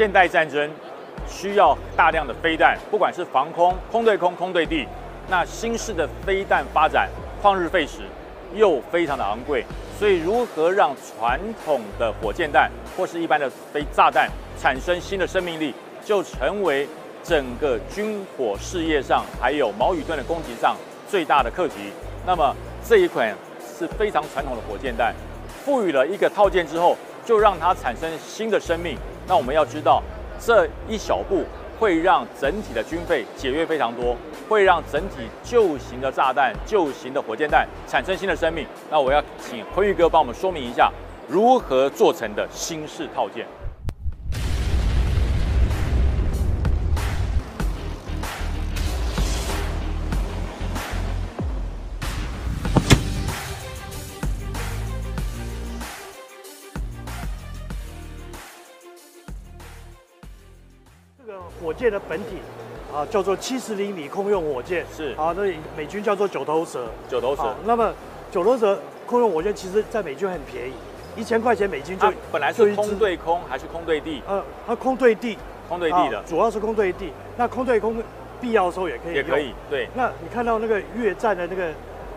现代战争需要大量的飞弹，不管是防空、空对空、空对地。那新式的飞弹发展旷日费时，又非常的昂贵，所以如何让传统的火箭弹或是一般的飞炸弹产生新的生命力，就成为整个军火事业上还有矛与盾的攻击上最大的课题。那么这一款是非常传统的火箭弹，赋予了一个套件之后，就让它产生新的生命。那我们要知道，这一小步会让整体的军费节约非常多，会让整体旧型的炸弹、旧型的火箭弹产生新的生命。那我要请坤玉哥帮我们说明一下，如何做成的新式套件。这个火箭的本体啊，叫做七十厘米空用火箭，是啊，那美军叫做九头蛇。九头蛇好，那么九头蛇空用火箭，其实在美军很便宜，一千块钱美金就它本来就是空对空还是空对地？呃，它空对地，空对地的啊主要是空对地。那空对空必要的时候也可以用也可以。对，那你看到那个越战的那个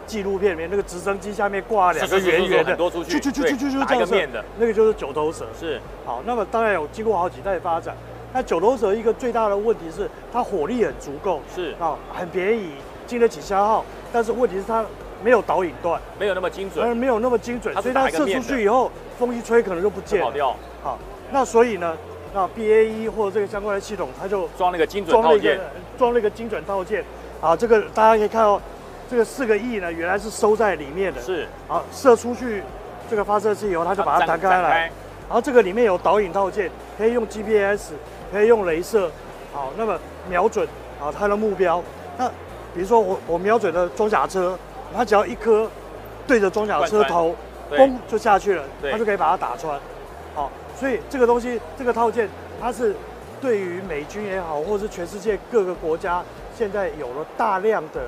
纪录片里面，那个直升机下面挂两个圆圆的，很多出去去去去对去去去打这个面的，那个就是九头蛇。是好，那么当然有经过好几代发展。那九头蛇一个最大的问题是它火力很足够，是啊，很便宜，经得起消耗。但是问题是它没有导引段，没有那么精准，而没有那么精准，所以它射出去以后，风一吹可能就不见了。跑掉，好，那所以呢，那 BAE 或者这个相关的系统，它就装了一个精准套件，装了一个精准套件。啊，这个大家可以看到，这个四个翼呢，原来是收在里面的。是啊，射出去这个发射器以后，它就把它弹开展来。然后这个里面有导引套件，可以用 GPS，可以用镭射，好，那么瞄准啊它的目标。那比如说我我瞄准的装甲车，它只要一颗对着装甲车头，对嘣就下去了，它就可以把它打穿。好，所以这个东西这个套件，它是对于美军也好，或是全世界各个国家现在有了大量的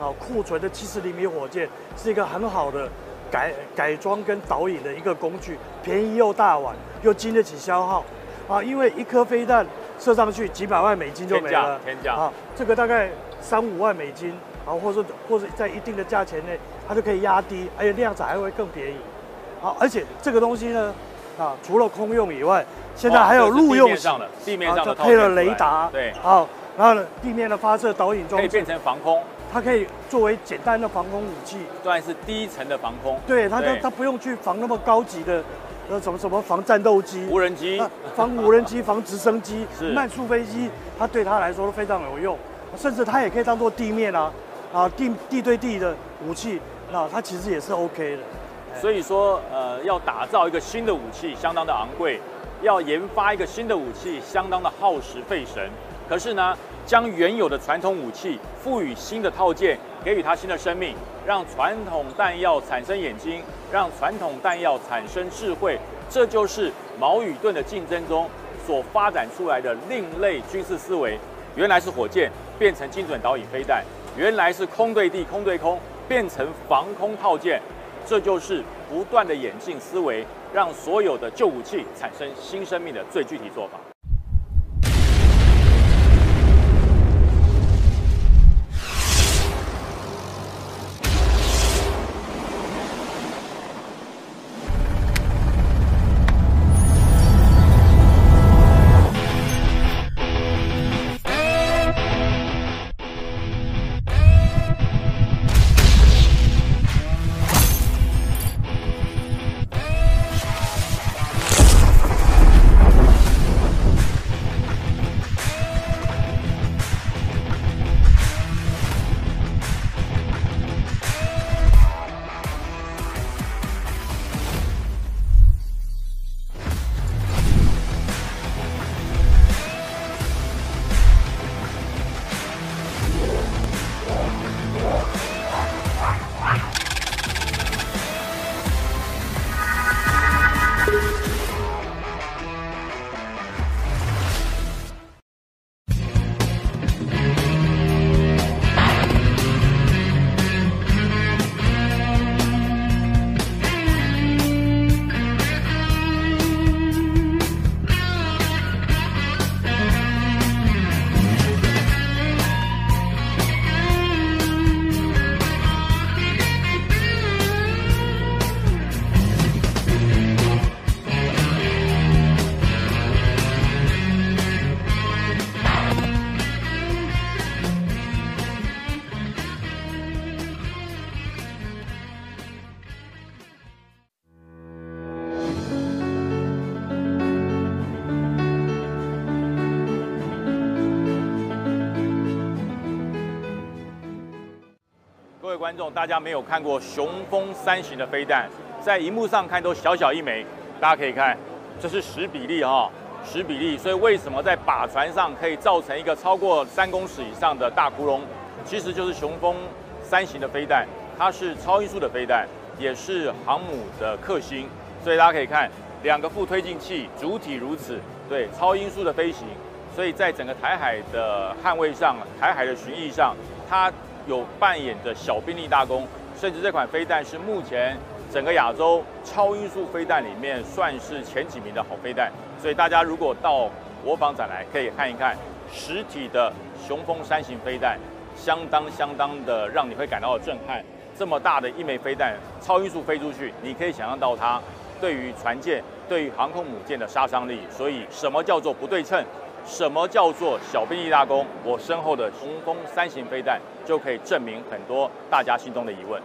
啊库存的七十厘米火箭，是一个很好的改改装跟导引的一个工具，便宜又大碗，又经得起消耗啊！因为一颗飞弹射上去几百万美金就没了，天价啊！这个大概三五万美金啊，或者或者在一定的价钱内，它就可以压低，而且量产还会更便宜。好，而且这个东西呢，啊，除了空用以外，现在还有陆用型地面上的地面上的配了雷达，对，好，然后呢，地面的发射导引装置可以变，成防空，它可以作为简单的防空武器，算是低层的防空，对它它它不用去防那么高级的，呃什么什么防战斗机，无人机啊防无人机、防直升机、慢速飞机，它对它来说都非常有用，甚至它也可以当做地面啊啊地地对地的武器，那它其实也是 OK 的。所以说，呃，要打造一个新的武器，相当的昂贵；要研发一个新的武器，相当的耗时费神。可是呢，将原有的传统武器赋予新的套件，给予它新的生命，让传统弹药产生眼睛，让传统弹药产生智慧，这就是矛与盾的竞争中所发展出来的另类军事思维。原来是火箭变成精准导引飞弹，原来是空对地、空对空变成防空套件。这就是不断的演进思维，让所有的旧武器产生新生命的最具体做法。观众，大家没有看过雄风三型的飞弹，在荧幕上看都小小一枚，大家可以看，这是十比例哈，十比例，所以为什么在靶船上可以造成一个超过三公尺以上的大窟窿？其实就是雄风三型的飞弹，它是超音速的飞弹，也是航母的克星，所以大家可以看两个副推进器，主体如此，对，超音速的飞行。所以在整个台海的捍卫上，台海的巡弋上，它有扮演着小兵力大功，甚至这款飞弹是目前整个亚洲超音速飞弹里面算是前几名的好飞弹。所以大家如果到国防展来，可以看一看实体的雄风三型飞弹，相当相当的让你会感到震撼。这么大的一枚飞弹，超音速飞出去，你可以想象到它对于船舰、对于航空母舰的杀伤力。所以什么叫做不对称？什么叫做小兵立大功？我身后的雄风三型飞弹就可以证明很多大家心中的疑问。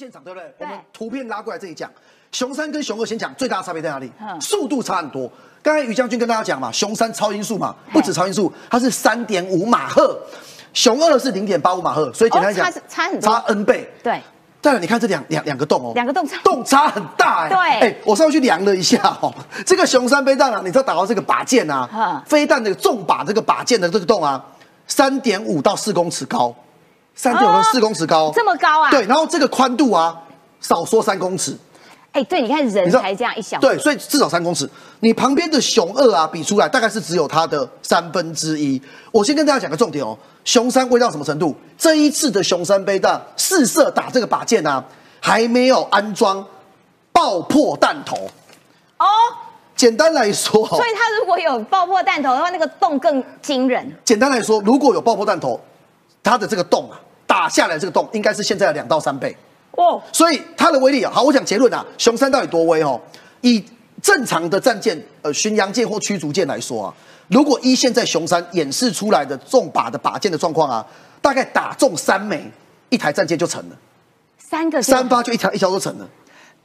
现场对不对？对。我们图片拉过来这里讲，熊三跟熊二先讲最大的差别在哪里？速度差很多。刚才于将军跟大家讲嘛，熊三超音速嘛，不止超音速，它是三点五马赫，熊二是零点八五马赫，所以简单讲、哦差差很多。差 N 倍。对，再来，你看这两两两个洞哦，两个洞差。洞差很大哎、对。哎、我上去量了一下哦，这个熊三飞弹啊，你知道打到这个靶箭啊哈，飞弹的重靶这个靶箭的这个洞啊，三点五到四公尺高，三点五到四公尺高、哦这么高啊对，然后这个宽度啊，少说三公尺，哎，对，你看人才这样一小，对，所以至少三公尺。你旁边的熊二啊，比出来大概是只有它的三分之一。我先跟大家讲个重点哦，熊三威到什么程度？这一次的熊三杯弹试射打这个靶箭啊，还没有安装爆破弹头。哦，简单来说，所以它如果有爆破弹头的话，那个洞更惊人。简单来说，如果有爆破弹头，它的这个洞啊，打下来这个洞应该是现在的两到三倍。哦，所以它的威力啊，好，我讲结论啊，熊三到底多威哦？以正常的战舰，呃，巡洋舰或驱逐舰来说啊，如果一现在熊三演示出来的重靶的靶舰的状况啊，大概打中三枚，一台战舰就成了。三个三发就一条一条都成了。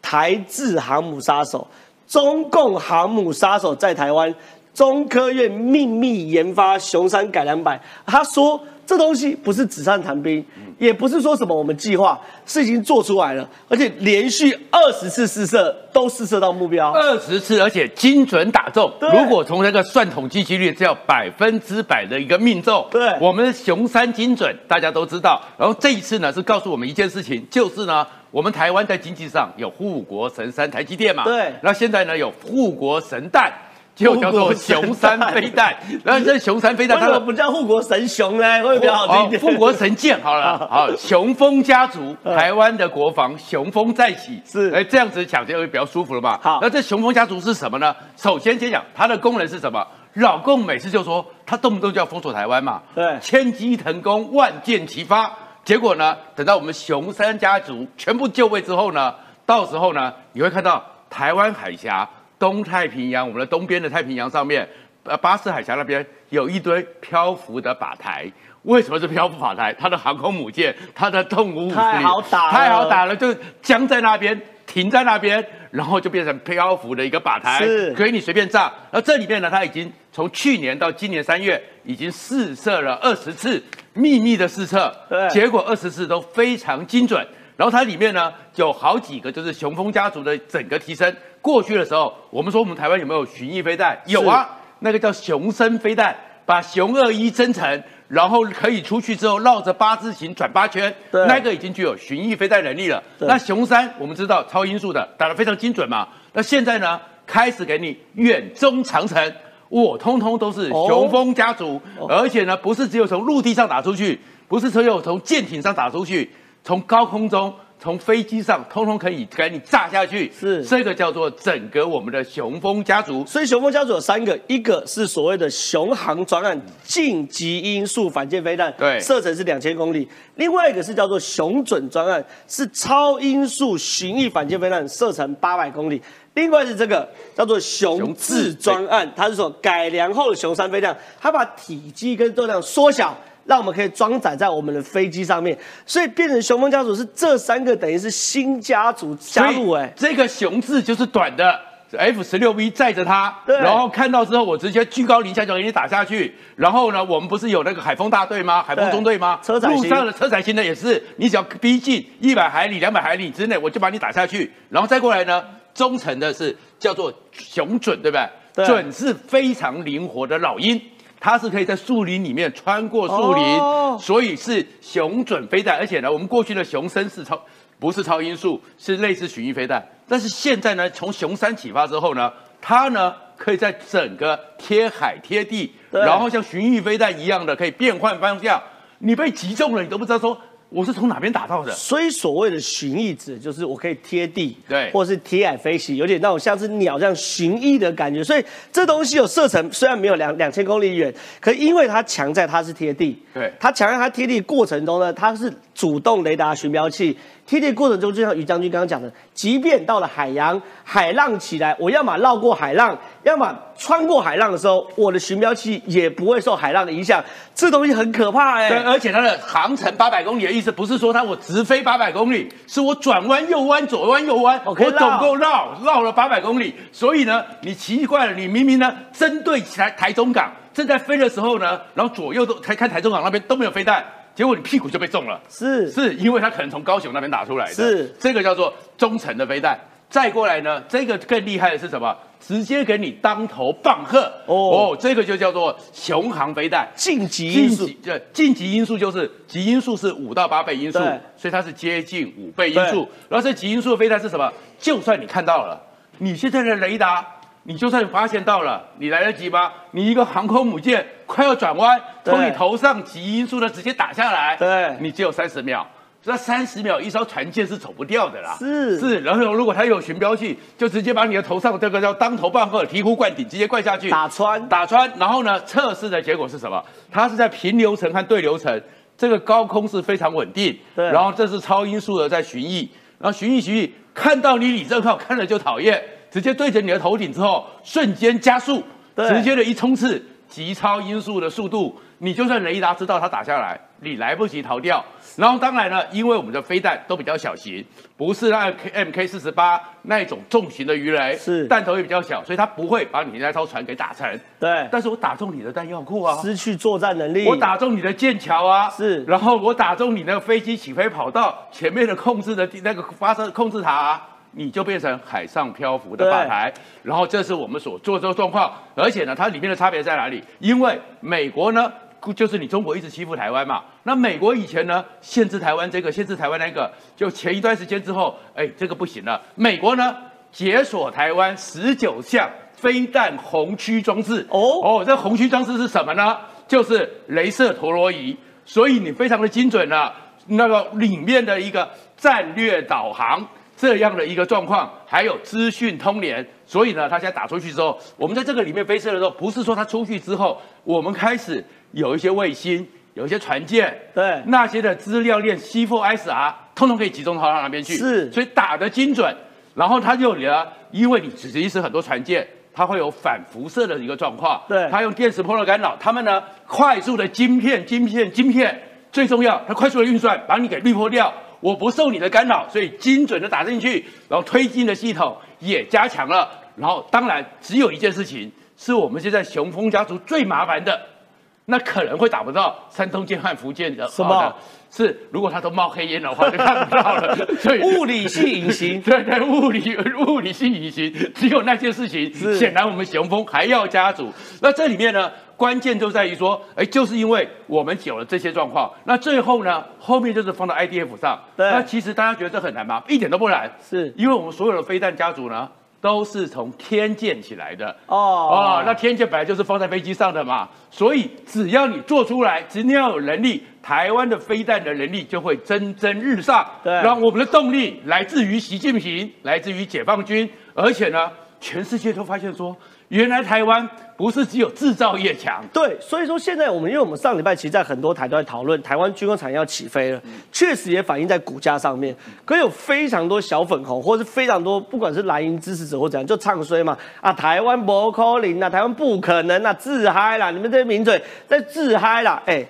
台制航母杀手，中共航母杀手在台湾，中科院秘密研发熊山改良版。他说。这东西不是纸上谈兵，也不是说什么我们计划是已经做出来了，而且连续二十次试射都试射到目标，二十次而且精准打中。如果从那个算统计几率，只要百分之百的一个命中。对，我们的熊山精准大家都知道。然后这一次呢，是告诉我们一件事情，就是呢，我们台湾在经济上有护国神山台积电嘛。对，然后现在呢有护国神弹。就叫做熊山飞弹，然后这熊山飞弹，为什么不叫护国神熊呢？会比较好听一点。护国神剑好了，好雄风家族，台湾的国防雄风再起，是哎这样子讲就会比较舒服了吧？好，那这雄风家族是什么呢？首先先讲它的功能是什么？老共每次就说他动不动就要封锁台湾嘛，对，千机腾空，万箭齐发。结果呢，等到我们熊山家族全部就位之后呢，到时候呢，你会看到台湾海峡。东太平洋，我们的东边的太平洋上面，呃，巴士海峡那边有一堆漂浮的靶台。为什么是漂浮靶台？它的航空母舰，它的动五五太好打，太好打了，就僵在那边，停在那边，然后就变成漂浮的一个靶台，是可以你随便炸。而这里面呢，它已经从去年到今年三月，已经试射了二十次秘密的试射，对，结果二十次都非常精准。然后它里面呢，有好几个就是雄风家族的整个提升。过去的时候，我们说我们台湾有没有巡弋飞弹？有啊，那个叫雄升飞弹，把雄二一增程，然后可以出去之后绕着八字形转八圈，那个已经具有巡弋飞弹能力了。那雄三我们知道超音速的，打得非常精准嘛。那现在呢，开始给你远中长程，我通通都是雄风家族，而且呢，不是只有从陆地上打出去，不是只有从舰艇上打出去，从高空中。从飞机上通通可以给你炸下去，是这个叫做整个我们的雄风家族。所以雄风家族有三个，一个是所谓的雄航专案近极音速反舰飞弹，对，射程是两千公里；另外一个是叫做雄准专案，是超音速巡弋反舰飞弹，射程八百公里；另外是这个叫做雄智专案，它是说改良后的雄三飞弹，它把体积跟重量缩小。让我们可以装载在我们的飞机上面，所以变成雄风家族是这三个等于是新家族加入哎，这个雄字就是短的 F 十六 V 载着它，然后看到之后我直接居高临下就给你打下去，然后呢，我们不是有那个海风大队吗？海风中队吗？车载路上的车载型的也是，你只要逼近一百海里、两百海里之内，我就把你打下去，然后再过来呢，中程的是叫做雄准，对不对？准是非常灵活的老鹰。它是可以在树林里面穿过树林，所以是雄准飞弹。而且呢，我们过去的雄升是超，不是超音速，是类似巡弋飞弹。但是现在呢，从雄三启发之后呢，它呢可以在整个贴海贴地，然后像巡弋飞弹一样的可以变换方向。你被击中了，你都不知道说。我是从哪边打到的？所以所谓的寻翼指就是我可以贴地，对，或者是贴海飞行，有点那种像是鸟这样寻翼的感觉。所以这东西有射程，虽然没有两两千公里远，可因为它强在它是贴地，对，它强在它贴地过程中呢，它是主动雷达寻标器。贴地过程中，就像于将军刚刚讲的，即便到了海洋，海浪起来，我要么绕过海浪，要么穿过海浪的时候，我的巡标器也不会受海浪的影响。这东西很可怕哎。对，而且它的航程八百公里的意思，不是说它我直飞八百公里，是我转弯右弯左弯右弯，我总共绕绕了八百公里。所以呢，你奇怪了，你明明呢针对台台中港正在飞的时候呢，然后左右都才看台中港那边都没有飞弹。结果你屁股就被中了，是是因为他可能从高雄那边打出来的，是这个叫做中程的飞弹。再过来呢，这个更厉害的是什么？直接给你当头棒喝哦，这个就叫做雄航飞弹。晋级因素，对，晋级因素就是极因素是五到八倍因素，所以它是接近五倍因素。然后这极因素的飞弹是什么？就算你看到了，你现在的雷达。你就算发现到了，你来得及吗？你一个航空母舰快要转弯，从你头上极音速的直接打下来，对，你只有三十秒。这三十秒一艘船舰是走不掉的啦。是是，然后如果它有巡标器，就直接把你的头上这个叫当头棒喝、醍醐灌顶，直接灌下去，打穿打穿。然后呢，测试的结果是什么？它是在平流层和对流层，这个高空是非常稳定。对然后这是超音速的在巡弋，然后巡弋巡弋，看到你李正浩看了就讨厌，直接对着你的头顶之后，瞬间加速，对。直接的一冲刺，极超音速的速度，你就算雷达知道它打下来，你来不及逃掉。然后当然了，因为我们的飞弹都比较小型，不是那 M K 四十八那一种重型的鱼雷，是。弹头也比较小，所以它不会把你那艘船给打沉。对，但是我打中你的弹药库啊，失去作战能力。我打中你的剑桥啊，是。然后我打中你那个飞机起飞跑道前面的控制的那个发射控制塔、啊，你就变成海上漂浮的靶台。然后这是我们所做这个状况，而且呢，它里面的差别在哪里？因为美国呢，就是你中国一直欺负台湾嘛，那美国以前呢，限制台湾这个，限制台湾那个，就前一段时间之后，哎，这个不行了，美国呢解锁台湾十九项飞弹红区装置。哦哦，这红区装置是什么呢？就是镭射陀螺仪，所以你非常的精准了。那个里面的一个战略导航这样的一个状况，还有资讯通联，所以呢，他现在打出去之后，我们在这个里面飞射的时候，不是说他出去之后，我们开始有一些卫星，有一些船舰，对。那些的资料链 C4ISR，通通可以集中到它那边去，是。所以打得精准。然后他就呢，因为你只是一时很多船舰，它会有反辐射的一个状况，对。它用电磁波的干扰，他们呢快速的晶片、晶片、晶片，最重要，它快速的运算把你给滤波掉，我不受你的干扰，所以精准的打进去，然后推进的系统也加强了，然后当然只有一件事情是我们现在雄风家族最麻烦的，那可能会打不到山东舰和福建的，什么？是如果它都冒黑烟的话，就看不到了，所以物理性隐形对对，物理物理性隐形，只有那件事情，显然我们雄风还要加足。那这里面呢，关键就在于说，哎，就是因为我们有了这些状况，那最后呢，后面就是放到 IDF 上。对那其实大家觉得这很难吗？一点都不难，是因为我们所有的飞弹家族呢，都是从天舰起来的。哦哦，那天线本来就是放在飞机上的嘛，所以只要你做出来，只要有能力，台湾的飞弹的能力就会蒸蒸日上。对让我们的动力来自于习近平，来自于解放军，而且呢，全世界都发现说，原来台湾不是只有制造业强，对，所以说现在我们，因为我们上礼拜其实在很多台都在讨论台湾军工产业要起飞了，确实也反映在股价上面。可有非常多小粉红，或是非常多不管是蓝营支持者或怎样，就唱衰嘛啊，台湾不可能啊，台湾不可能啊，自嗨啦！你们这些名嘴在自嗨啦！哎，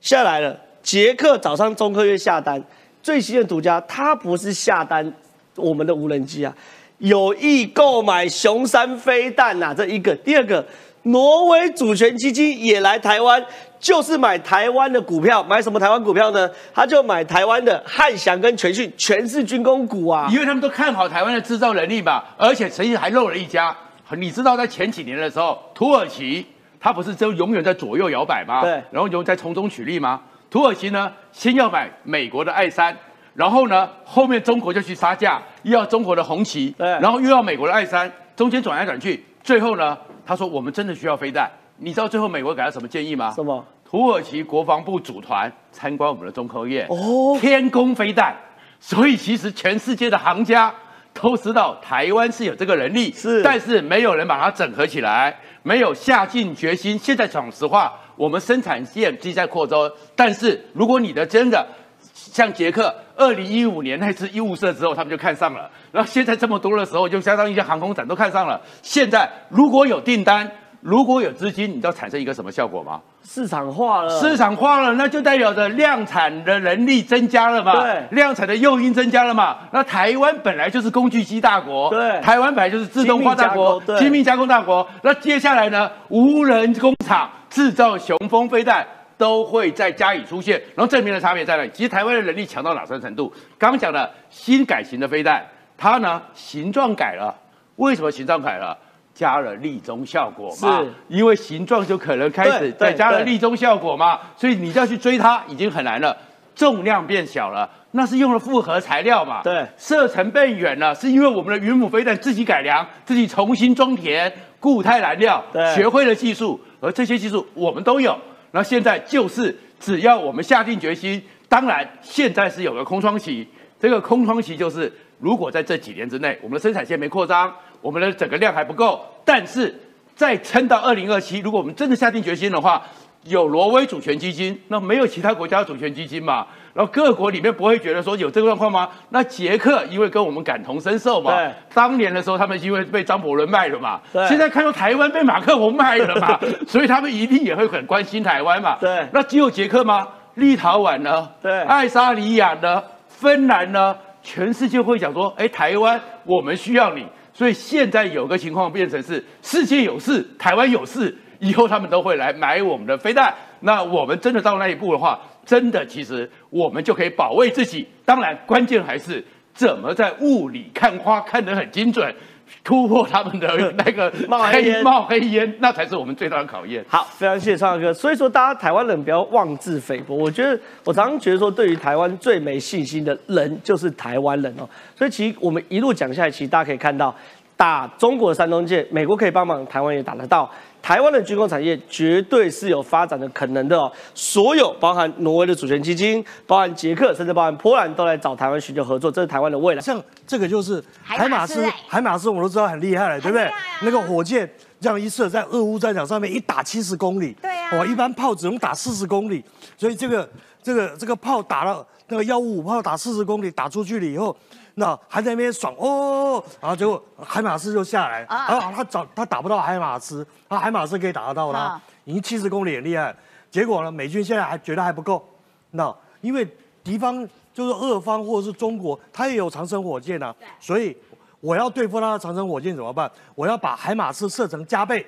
下来了，捷克早上中科院下单，最新的独家，它不是下单我们的无人机啊，有意购买熊山飞弹呐、这一个，第二个，挪威主权基金也来台湾，就是买台湾的股票，买什么台湾股票呢？他就买台湾的汉翔跟全讯，全是军工股啊。因为他们都看好台湾的制造能力嘛，而且曾经还漏了一家。你知道在前几年的时候，土耳其它不是就永远在左右摇摆吗？对然后就在从中取利吗？土耳其呢，先要买美国的爱三，然后呢，后面中国就去杀价，又要中国的红旗，然后又要美国的爱三，中间转来转去，最后呢，他说我们真的需要飞弹。你知道最后美国给他什么建议吗？什么？土耳其国防部组团参观我们的中科院，哦天宫飞弹。所以其实全世界的行家都知道台湾是有这个能力，是但是没有人把它整合起来，没有下定决心。现在讲实话，我们生产线既在扩张，但是如果你的真的像捷克，二零一五年那次医务社之后，他们就看上了。然后现在这么多的时候，就相当于一些航空展都看上了。现在如果有订单，如果有资金，你知道产生一个什么效果吗？市场化了，市场化了，那就代表着量产的能力增加了嘛？对量产的诱因增加了嘛？那台湾本来就是工具机大国，对台湾本来就是自动化大国精密加工对精密加工大国。那接下来呢，无人工厂制造雄风飞弹。都会再加以出现，然后证明的差别在哪里？其实台湾的能力强到哪三程度？刚刚讲的新改型的飞弹，它呢形状改了，为什么形状改了？加了立中效果嘛，因为形状就可能开始对再加了对。立中效果嘛，所以你要去追它已经很难了，重量变小了，那是用了复合材料嘛，对。射程变远了，是因为我们的云母飞弹自己改良，自己重新装填固态燃料，对。学会了技术，而这些技术我们都有，那现在就是只要我们下定决心，当然，现在是有个空窗期，这个空窗期就是如果在这几年之内，我们的生产线没扩张，我们的整个量还不够，但是再撑到二零二七，如果我们真的下定决心的话，有挪威主权基金，那没有其他国家主权基金嘛？然后各国里面不会觉得说有这个状况吗？那捷克因为跟我们感同身受嘛，对，当年的时候他们因为被张伯伦卖了嘛，对现在看到台湾被马克龙卖了嘛，所以他们一定也会很关心台湾嘛。对那只有捷克吗？立陶宛呢？对爱沙尼亚呢？芬兰呢？全世界会讲说，哎，台湾我们需要你。所以现在有个情况变成是世界有事，台湾有事，以后他们都会来买我们的飞弹。那我们真的到那一步的话，真的其实我们就可以保卫自己。当然，关键还是怎么在雾里看花看得很精准，突破他们的那个冒黑烟冒黑烟，那才是我们最大的考验。好，非常谢谢创哥。所以说，大家台湾人不要妄自菲薄。我觉得，我常常觉得说，对于台湾最没信心的人就是台湾人哦。所以其实我们一路讲下来，其实大家可以看到，打中国的山东舰，美国可以帮忙，台湾也打得到。台湾的军工产业绝对是有发展的可能的哦。所有包含挪威的主权基金，包含捷克，甚至包含波兰，都来找台湾寻求合作，这是台湾的未来。像这个就是海海马斯海马斯我们都知道很厉害了，对不对？那个火箭这样一射，在俄乌战场上面一打七十公里，对啊哦，一般炮只能打四十公里，所以这个这个这个炮打了那个幺五五炮打四十公里，打出去了以后。那还在那边爽哦，然后结果海马斯就下来，啊然后他找他打不到海马斯，他海马斯可以打得到他啊，已经七十公里很厉害。结果呢，美军现在还觉得还不够，那因为敌方就是俄方或者是中国，他也有长城火箭啊，所以我要对付他的长城火箭怎么办？我要把海马斯射程加倍，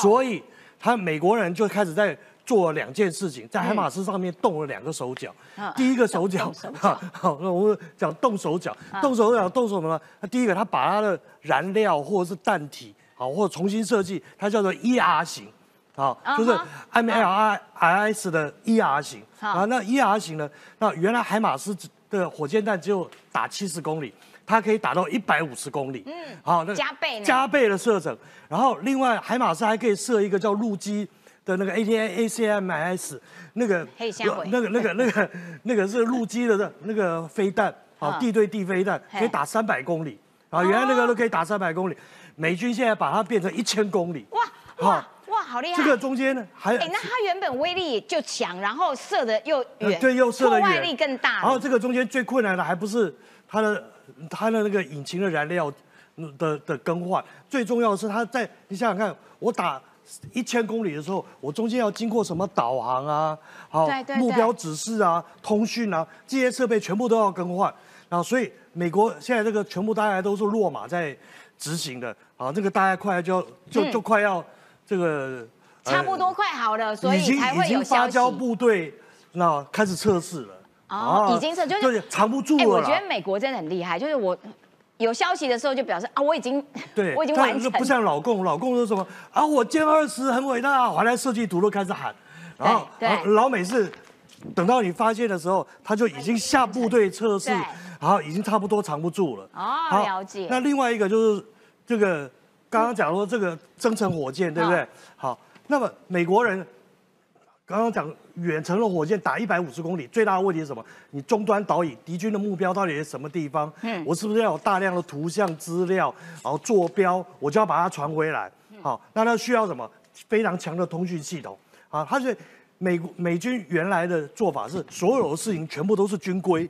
所以他美国人就开始在做了两件事情，在海马斯上面动了两个手脚。嗯第一个手脚好，那我们讲动手脚，动手脚动什么第一个，他把他的燃料或者是弹体，好，或者重新设计，它叫做 ER 型。好，就是嗯哼 M L I I S 的 ER 型好啊，那 ER 型呢？那原来海马斯的火箭弹只有打七十公里，它可以打到一百五十公里。嗯，好，那加倍呢加倍的射程。然后另外海马斯还可以射一个叫陆基的那个 A T A A C M S 那个那个那个那个 那个是陆基的那个飞弹，好嗯地对地飞弹可以打三百公里啊，原来那个都可以打三百公里，美军现在把它变成一千公里。哇哇哇，好厉害！这个中间呢还哎，那它原本威力就强，然后射的又远，呃对，又射的远，破坏力更大。然后这个中间最困难的还不是它的它的那个引擎的燃料嗯的的更换，最重要的是它在你想想看，我打一千公里的时候，我中间要经过什么导航啊，好对对对目标指示啊、通讯啊这些设备全部都要更换，然后所以美国现在这个全部大家都是落马在执行的，啊，这个大家快要就要就嗯就快要这个。呃差不多快好了，所已经以才会已经有消息。发交部队那开始测试了。哦，啊已经是就是藏不住哎，了。我觉得美国真的很厉害，就是我有消息的时候就表示啊，我已经对，我已经但完成，不像老共，老共说什么啊，我歼二十很伟大，还来设计图都开始喊，然后老美是等到你发现的时候，他就已经下部队测试对，然后已经差不多藏不住了。哦好了解。那另外一个就是这个刚刚讲说这个增程火箭，对不对？嗯？好，那么美国人刚刚讲远程的火箭打一百五十公里，最大的问题是什么？你终端导引敌军的目标到底是什么地方？嗯我是不是要有大量的图像资料，然后坐标，我就要把它传回来？好，那它需要什么？非常强的通讯系统啊！它是美国美军原来的做法是，所有的事情全部都是军规。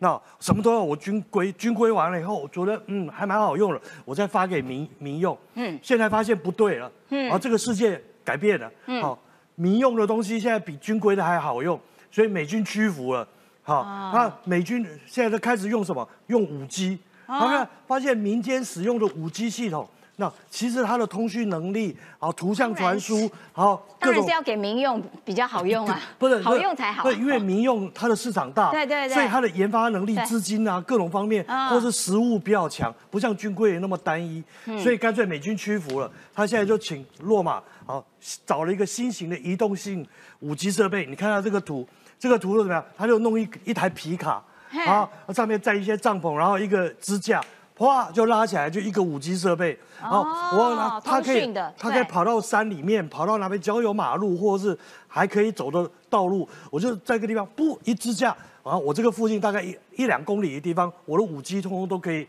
那什么都要我军规，军规完了以后，我觉得嗯还蛮好用的，我再发给民民用。嗯嗯，现在发现不对了，嗯，啊这个世界改变了，嗯，好，民用的东西现在比军规的还好用，所以美军屈服了。好，那美军现在都开始用什么？用五 G，他看发现民间使用的五 G 系统，那其实它的通讯能力，好图像传输，好各种当然是要给民用比较好用啊，不是好用才好。对，因为民用它的市场大，对对对所以它的研发能力对、资金啊各种方面，嗯或是实物比较强，不像军规那么单一，嗯所以干脆美军屈服了，他现在就请洛马好找了一个新型的移动性五 G 设备，你看到这个图，这个图是怎么样？他就弄一一台皮卡嘿啊，上面载一些帐篷，然后一个支架。哗就拉起来，就一个五 G 设备。哦我拿它可以它可以跑到山里面，跑到哪边郊游马路，或者是还可以走的道路，我就在一个地方不一支架，然后，我这个附近大概一一两公里的地方，我的五 G 通通都可以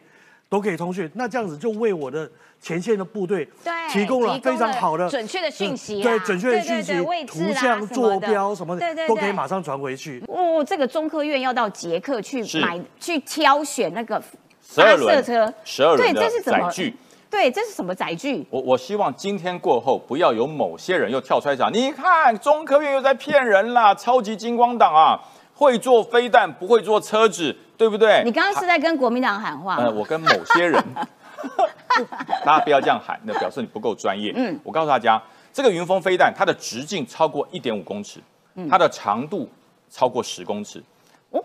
都可以通讯。那这样子就为我的前线的部队对提供了非常好的准确的讯息啊对准确的讯息图像、坐标什么的都可以对马上传回去。哦，这个中科院要到捷克去是买去挑选那个十二轮车，十二轮对，的载具？对，这是什么载具？我我希望今天过后，不要有某些人又跳出来讲，你看中科院又在骗人啦，超级金光党啊，会做飞弹不会做车子，对不对？你刚刚是在跟国民党喊话吗？呃，我跟某些人，大家不要这样喊，那表示你不够专业。嗯嗯，我告诉大家，这个云峰飞弹它的直径超过一点五公尺，嗯它的长度超过十公尺，哦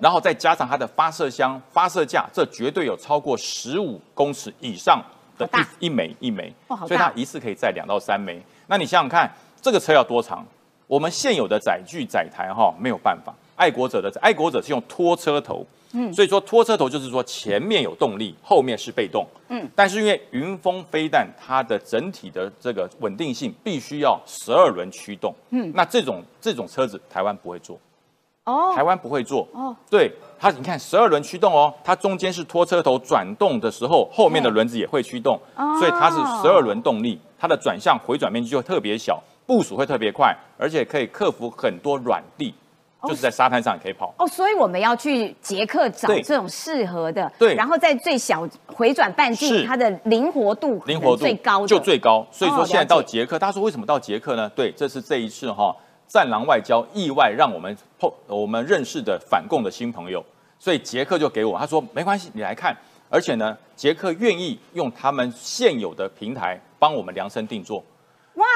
然后再加上它的发射箱、发射架，这绝对有超过十五公尺以上的大。一一枚一枚，所以它一次可以载两到三枚。那你想想看，这个车要多长？我们现有的载具载台哈没有办法，爱国者的爱国者是用拖车头，嗯，所以说拖车头就是说前面有动力，后面是被动，嗯，但是因为云峰飞弹它的整体的这个稳定性必须要十二轮驱动，嗯，那这种这种车子台湾不会做，哦。台湾不会做，哦。哦，对它，你看十二轮驱动哦，它中间是拖车头转动的时候，后面的轮子也会驱动，哦。所以它是十二轮动力，它的转向回转面积就特别小，部署会特别快，而且可以克服很多软地，就是在沙滩上也可以跑。哦，所以我们要去捷克找对。这种适合的，对。然后在最小回转半径，它的灵活度灵活度最高，就最高，所以哦说现在到捷克，大家说为什么到捷克呢？对，这是这一次哈战狼外交意外让我们碰我们认识的反共的新朋友，所以捷克就给我他说没关系，你来看，而且呢，捷克愿意用他们现有的平台帮我们量身定做，哇，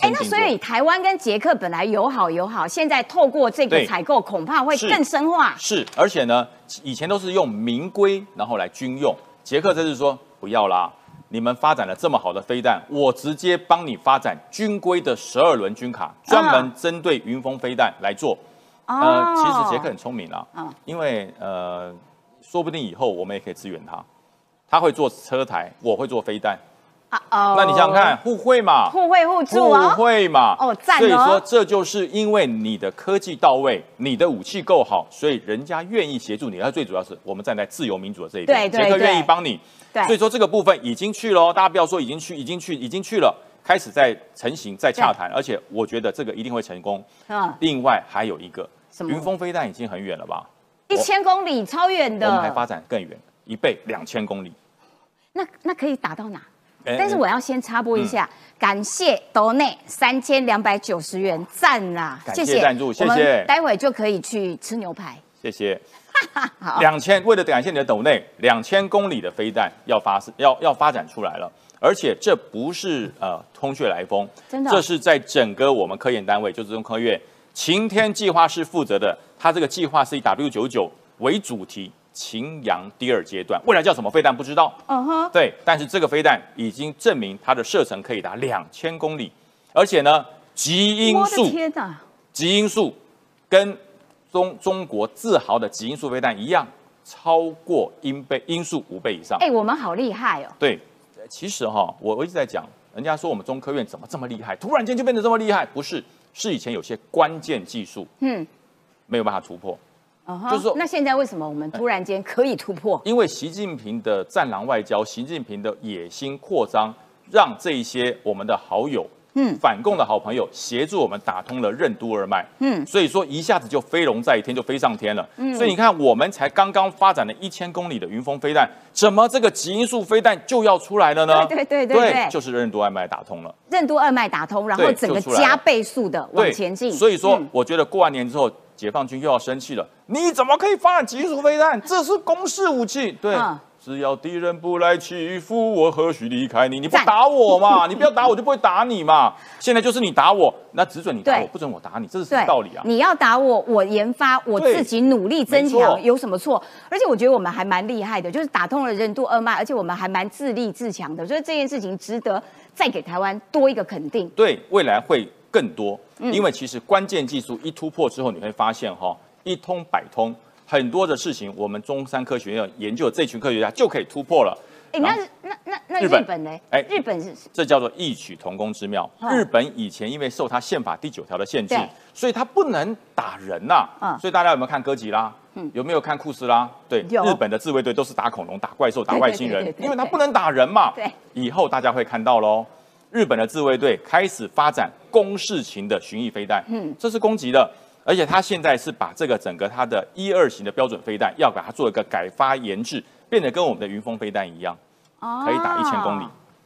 哎，那所以台湾跟捷克本来友好友好，现在透过这个对。采购，恐怕会更深化。是，而且呢，以前都是用民规然后来军用，捷克这次说不要啦。你们发展了这么好的飞弹，我直接帮你发展军规的十二轮军卡，专门针对云峰飞弹来做。呃，其实杰克很聪明啊，嗯因为呃，说不定以后我们也可以支援他，他会做车台，我会做飞弹，啊哦那你想想看，，互惠嘛，互惠互助啊互哦。惠嘛，哦赞哦所以说这就是因为你的科技到位，你的武器够好，所以人家愿意协助你。而最主要是我们站在自由民主的这一边，对对捷克愿意帮你。对所以说这个部分已经去了哦，大家不要说已经去，已经去，已经去了，开始在成型，在洽谈，而且我觉得这个一定会成功。嗯，另外还有一个，什么云峰飞弹已经很远了吧？一千公里超远我们还发，展更远，一倍两千公里。那那可以打到哪？哎但是我要先插播一下，感谢斗内三千两百九十元，赞啦！感谢赞助谢谢待会就可以去吃牛排。谢谢。好，两千，为了感谢你的斗内，两千公里的飞弹要发要要发展出来了，而且这不是呃空穴来风，真的这是在整个我们科研单位，就是中科院晴天计划是负责的，它这个计划是以 W 九九为主题，晴阳第二阶段，未来叫什么飞弹不知道，嗯哼，对，但是这个飞弹已经证明它的射程可以达两千公里，而且呢，极音速！极音速跟中中国自豪的极音速飞弹一样，超过音倍音速五倍以上。哎，我们好厉害哦！对，其实哈，我我一直在讲，人家说我们中科院怎么这么厉害，突然间就变得这么厉害，不是，是以前有些关键技术嗯，没有办法突破，就是说那现在为什么我们突然间可以突破？因为习近平的战狼外交，习近平的野心扩张，让这一些我们的好友。嗯反共的好朋友协助我们打通了任督二脉，嗯所以说一下子就飞龙在天，就飞上天了。嗯所以你看，我们才刚刚发展了一千公里的云峰飞弹，怎么这个极音速飞弹就要出来了呢？对对对对对就是任督二脉打通了。任督二脉打通，然后整个加倍速的往前进。所以说嗯，我觉得过完年之后，解放军又要生气了。你怎么可以发展极速飞弹？这是攻势武器。对，嗯只要敌人不来欺负我，何须离开你？你不打我嘛？你不要打我，就不会打你嘛。现在就是你打我，那只准你打我，不准我打你，这是什么，道理啊？你要打我，我研发，我自己努力增没强，有什么错？而且我觉得我们还蛮厉害的，就是打通了任督二脉，而且我们还蛮自立自强的，所以这件事情值得再给台湾多一个肯定。对，未来会更多，嗯因为其实关键技术一突破之后，你会发现哈，一通百通，很多的事情我们中山科学院研究这群科学家就可以突破了。哎，那那那那日本呢？哎，日本是这叫做异曲同工之妙。日本以前因为受他宪法第九条的限制，所以他不能打人呐。嗯，所以大家有没有看哥吉拉？嗯，有没有看库斯拉？对，日本的自卫队都是打恐龙、打怪兽、打外星人，因为他不能打人嘛。对，以后大家会看到喽。日本的自卫队开始发展攻势型的巡弋飞弹，嗯，这是攻击的，而且他现在是把这个整个他的一二型的标准飞弹，要把它做一个改发研制，变得跟我们的云峰飞弹一样，可以打一千公里。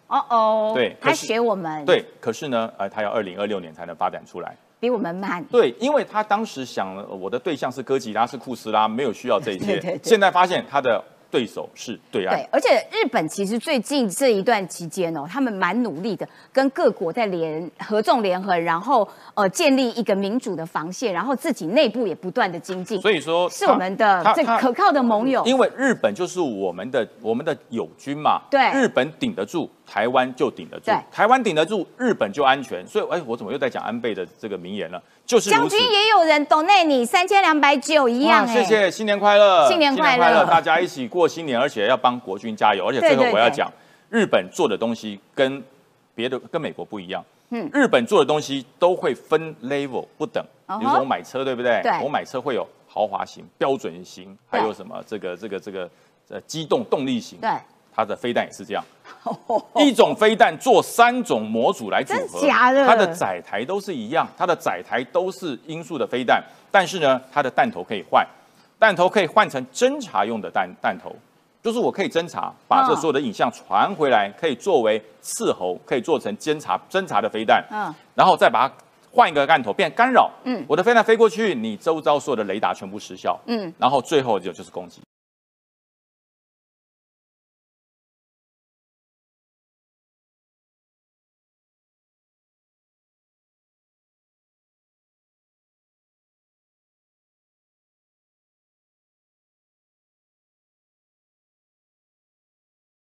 哦哦，对，他学我们。对，可是呢，呃，他要二零二六年才能发展出来，比我们慢。对，因为他当时想，我的对象是哥吉拉，是库斯拉，没有需要这些。现在发现他的。对手是对岸，对，而且日本其实最近这一段期间哦，他们蛮努力的，跟各国在联合纵联合，然后呃建立一个民主的防线，然后自己内部也不断的精进，所以说是我们的最可靠的盟友。因为日本就是我们的我们的友军嘛，对，日本顶得住，台湾就顶得住，台湾顶得住，日本就安全。所以哎，我怎么又在讲安倍的这个名言了？就是将军也有人懂内你三千两百九一样，谢谢，新年快乐，新年快乐，大家一起过新年，而且要帮国军加油。而且最后我要讲，日本做的东西跟别的跟美国不一样。嗯，日本做的东西都会分 level 不等。比如说我买车，对不对？对，我买车会有豪华型、标准型，还有什么这个这个这个呃机动动力型。对。它的飞弹也是这样，一种飞弹做三种模组来组合，它的载台都是一样，它的载台都是音速的飞弹，但是呢，它的弹头可以换，弹头可以换成侦察用的弹弹头，就是我可以侦察，把这所有的影像传回来，可以作为伺候，可以做成监察侦察的飞弹，嗯，然后再把它换一个弹头变干扰，嗯，我的飞弹飞过去，你周遭所有的雷达全部失效，嗯，然后最后就就是攻击。